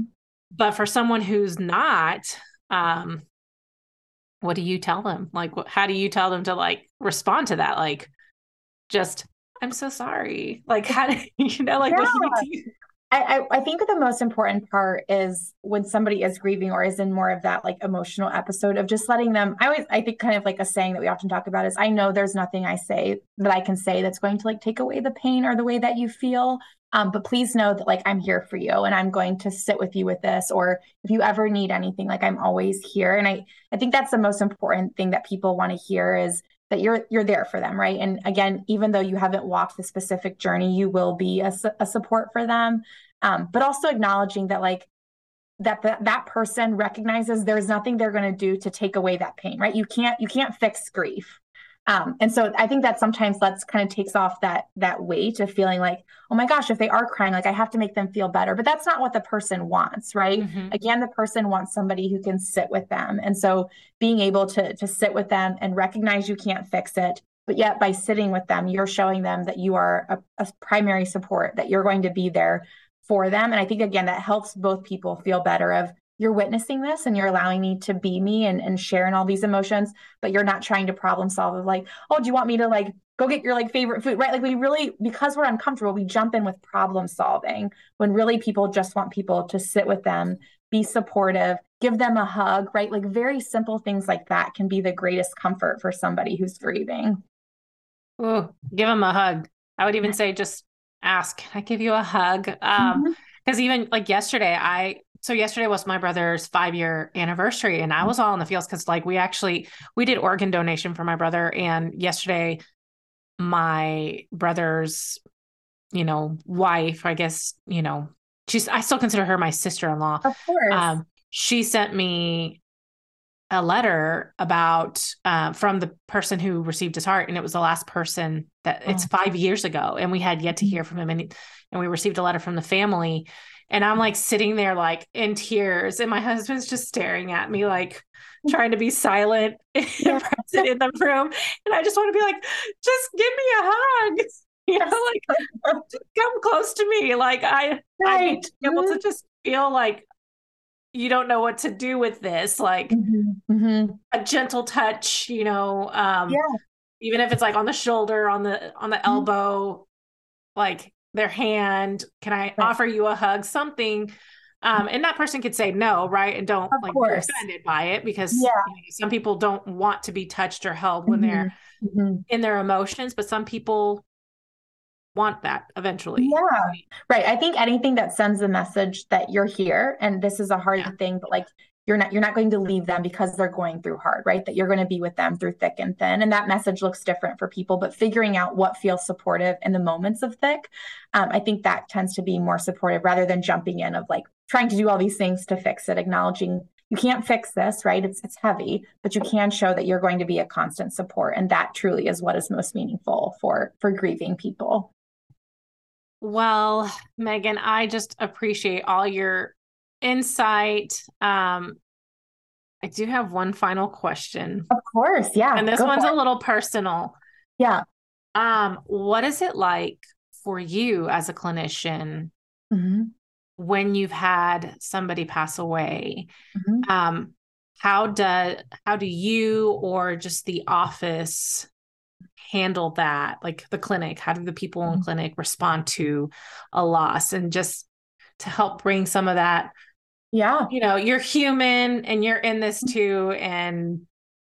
But for someone who's not, um, what do you tell them? Like, what, how do you tell them to like respond to that? Like, just, I'm so sorry. Like, how do you know, like, yeah. what do you do? I, I think the most important part is when somebody is grieving or is in more of that like emotional episode of just letting them. I always, I think kind of like a saying that we often talk about is I know there's nothing I say that I can say that's going to like take away the pain or the way that you feel. Um, but please know that like I'm here for you and I'm going to sit with you with this. Or if you ever need anything, like I'm always here. And I, I think that's the most important thing that people want to hear is that you're you're there for them right? And again even though you haven't walked the specific journey you will be a, a support for them. Um, but also acknowledging that like that the, that person recognizes there's nothing they're going to do to take away that pain right? You can't you can't fix grief um, and so I think that sometimes that's kind of takes off that that weight of feeling like, oh my gosh, if they are crying, like I have to make them feel better. But that's not what the person wants, right? Mm-hmm. Again, the person wants somebody who can sit with them. And so being able to to sit with them and recognize you can't fix it, but yet by sitting with them, you're showing them that you are a, a primary support, that you're going to be there for them. And I think again, that helps both people feel better of you're witnessing this and you're allowing me to be me and, and share in all these emotions, but you're not trying to problem solve of like, oh, do you want me to like go get your like favorite food? Right. Like we really, because we're uncomfortable, we jump in with problem solving when really people just want people to sit with them be supportive, give them a hug, right? Like very simple things like that can be the greatest comfort for somebody who's grieving. Oh, give them a hug. I would even say just ask, can I give you a hug? Um, mm-hmm because even like yesterday i so yesterday was my brother's five year anniversary and i was all in the fields because like we actually we did organ donation for my brother and yesterday my brother's you know wife i guess you know she's i still consider her my sister-in-law of course um, she sent me a letter about uh, from the person who received his heart and it was the last person that it's oh. five years ago and we had yet to mm-hmm. hear from him and, and we received a letter from the family and i'm like sitting there like in tears and my husband's just staring at me like trying to be silent and present in the room and i just want to be like just give me a hug you know like come close to me like i right. i able to mm-hmm. just feel like you don't know what to do with this like mm-hmm. Mm-hmm. a gentle touch you know um yeah. even if it's like on the shoulder on the on the mm-hmm. elbow like their hand can i right. offer you a hug something um and that person could say no right and don't of like course. be offended by it because yeah. you know, some people don't want to be touched or held when they're mm-hmm. Mm-hmm. in their emotions but some people want that eventually. Yeah. Right. I think anything that sends the message that you're here and this is a hard yeah. thing, but like you're not you're not going to leave them because they're going through hard, right? That you're going to be with them through thick and thin. And that message looks different for people, but figuring out what feels supportive in the moments of thick, um, I think that tends to be more supportive rather than jumping in of like trying to do all these things to fix it, acknowledging you can't fix this, right? It's it's heavy, but you can show that you're going to be a constant support. And that truly is what is most meaningful for for grieving people. Well, Megan, I just appreciate all your insight. Um, I do have one final question. Of course, yeah. And this one's a little personal. Yeah. Um, what is it like for you as a clinician mm-hmm. when you've had somebody pass away? Mm-hmm. Um, how do how do you or just the office handle that like the clinic how do the people in mm-hmm. clinic respond to a loss and just to help bring some of that yeah you know you're human and you're in this mm-hmm. too and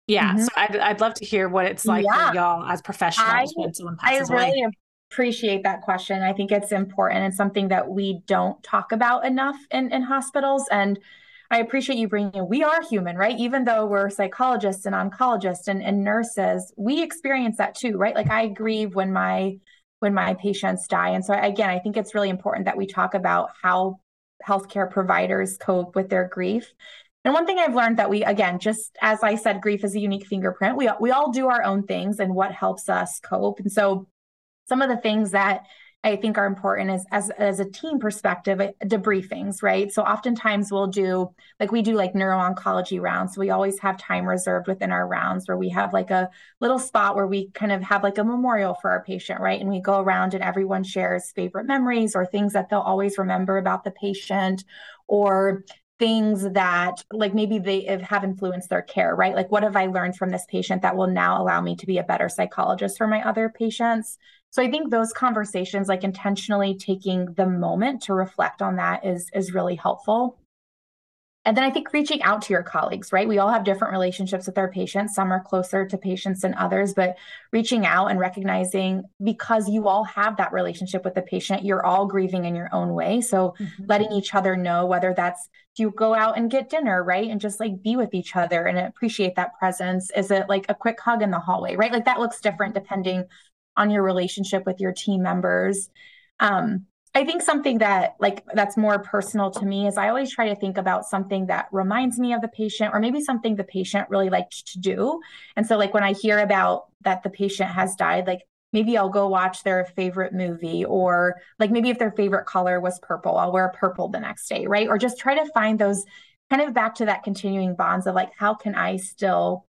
yeah mm-hmm. so I'd, I'd love to hear what it's like yeah. for y'all as professionals I, when someone passes I really away. appreciate that question I think it's important and something that we don't talk about enough in, in hospitals and I appreciate you bringing we are human, right? Even though we're psychologists and oncologists and, and nurses, we experience that too, right? Like I grieve when my when my patients die. And so again, I think it's really important that we talk about how healthcare providers cope with their grief. And one thing I've learned that we again, just as I said, grief is a unique fingerprint. We we all do our own things and what helps us cope. And so some of the things that I think are important is as as a team perspective, uh, debriefings, right? So oftentimes we'll do like we do like neuro-oncology rounds. So we always have time reserved within our rounds where we have like a little spot where we kind of have like a memorial for our patient, right? And we go around and everyone shares favorite memories or things that they'll always remember about the patient or things that like maybe they have influenced their care right like what have i learned from this patient that will now allow me to be a better psychologist for my other patients so i think those conversations like intentionally taking the moment to reflect on that is is really helpful and then I think reaching out to your colleagues, right? We all have different relationships with our patients. Some are closer to patients than others, but reaching out and recognizing because you all have that relationship with the patient, you're all grieving in your own way. So mm-hmm. letting each other know whether that's do you go out and get dinner, right? And just like be with each other and appreciate that presence. Is it like a quick hug in the hallway, right? Like that looks different depending on your relationship with your team members. Um, I think something that like that's more personal to me is I always try to think about something that reminds me of the patient or maybe something the patient really liked to do. And so like when I hear about that the patient has died, like maybe I'll go watch their favorite movie or like maybe if their favorite color was purple, I'll wear purple the next day, right? Or just try to find those kind of back to that continuing bonds of like how can I still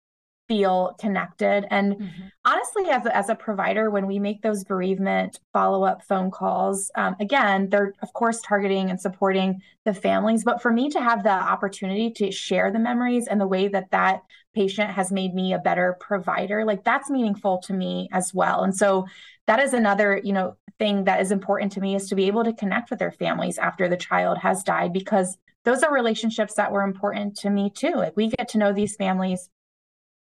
feel connected. And mm-hmm. honestly, as a, as a provider, when we make those bereavement follow up phone calls, um, again, they're of course targeting and supporting the families. But for me to have the opportunity to share the memories and the way that that patient has made me a better provider, like that's meaningful to me as well. And so that is another, you know, thing that is important to me is to be able to connect with their families after the child has died because those are relationships that were important to me too. Like we get to know these families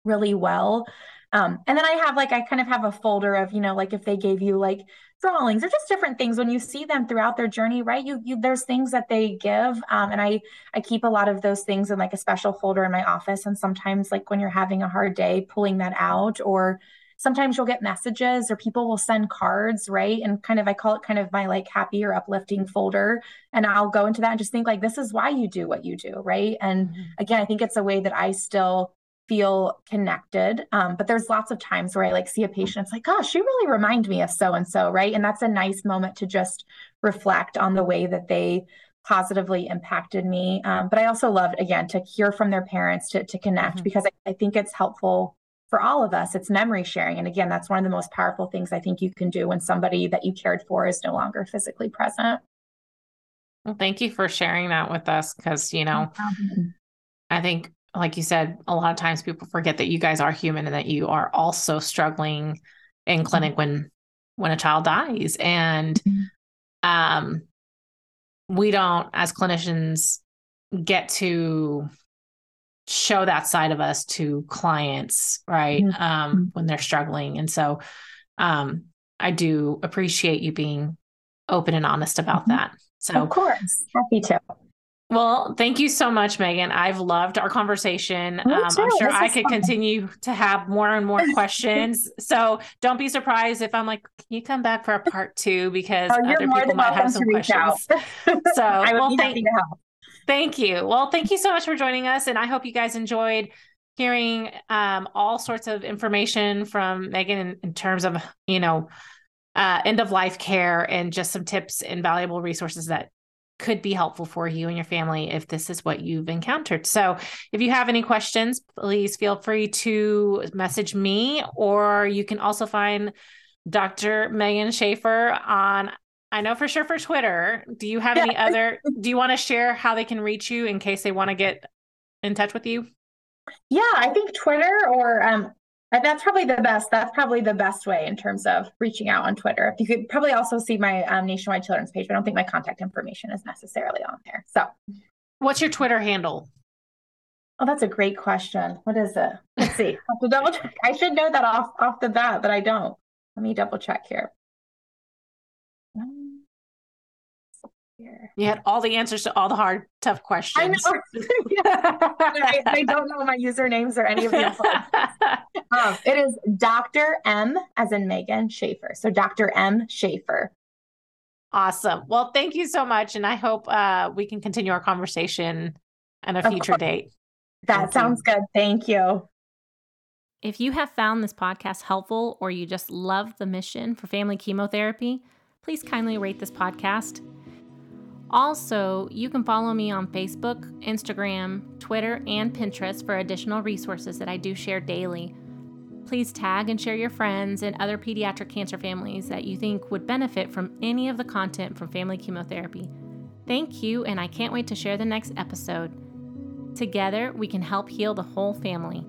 really well. Um, and then I have like, I kind of have a folder of, you know, like if they gave you like drawings or just different things when you see them throughout their journey, right? You, you there's things that they give. Um, and I, I keep a lot of those things in like a special folder in my office. And sometimes like when you're having a hard day, pulling that out or sometimes you'll get messages or people will send cards, right? And kind of, I call it kind of my like happy or uplifting folder. And I'll go into that and just think like, this is why you do what you do, right? And mm-hmm. again, I think it's a way that I still feel connected. Um, but there's lots of times where I like see a patient, it's like, gosh, you really remind me of so and so, right? And that's a nice moment to just reflect on the way that they positively impacted me. Um, but I also love, again, to hear from their parents, to, to connect, mm-hmm. because I, I think it's helpful for all of us. It's memory sharing. And again, that's one of the most powerful things I think you can do when somebody that you cared for is no longer physically present. Well, thank you for sharing that with us because, you know, I think like you said, a lot of times people forget that you guys are human and that you are also struggling in clinic mm-hmm. when when a child dies. And mm-hmm. um we don't as clinicians get to show that side of us to clients, right? Mm-hmm. Um when they're struggling. And so um I do appreciate you being open and honest about mm-hmm. that. So of course, happy to. Well, thank you so much, Megan. I've loved our conversation. Um, I'm sure this I could fun. continue to have more and more questions. so don't be surprised if I'm like, can you come back for a part two? Because oh, other people might have some questions. so I well, thank, thank you. Well, thank you so much for joining us. And I hope you guys enjoyed hearing um, all sorts of information from Megan in, in terms of, you know, uh, end of life care and just some tips and valuable resources that could be helpful for you and your family if this is what you've encountered. So, if you have any questions, please feel free to message me, or you can also find Dr. Megan Schaefer on. I know for sure for Twitter. Do you have yeah. any other? Do you want to share how they can reach you in case they want to get in touch with you? Yeah, I think Twitter or um, that's probably the best. That's probably the best way in terms of reaching out on Twitter. You could probably also see my um, Nationwide Children's page, but I don't think my contact information is necessarily on there. So, what's your Twitter handle? Oh, that's a great question. What is it? Let's see. I double check. I should know that off off the bat, but I don't. Let me double check here. Here. You had all the answers to all the hard, tough questions. I know. I, I, don't know my usernames or any of them. um, it is Dr. M, as in Megan Schaefer. So Dr. M Schaefer. Awesome. Well, thank you so much. And I hope uh, we can continue our conversation at a future date. That thank sounds you. good. Thank you. If you have found this podcast helpful or you just love the mission for family chemotherapy, please kindly rate this podcast also, you can follow me on Facebook, Instagram, Twitter, and Pinterest for additional resources that I do share daily. Please tag and share your friends and other pediatric cancer families that you think would benefit from any of the content from family chemotherapy. Thank you, and I can't wait to share the next episode. Together, we can help heal the whole family.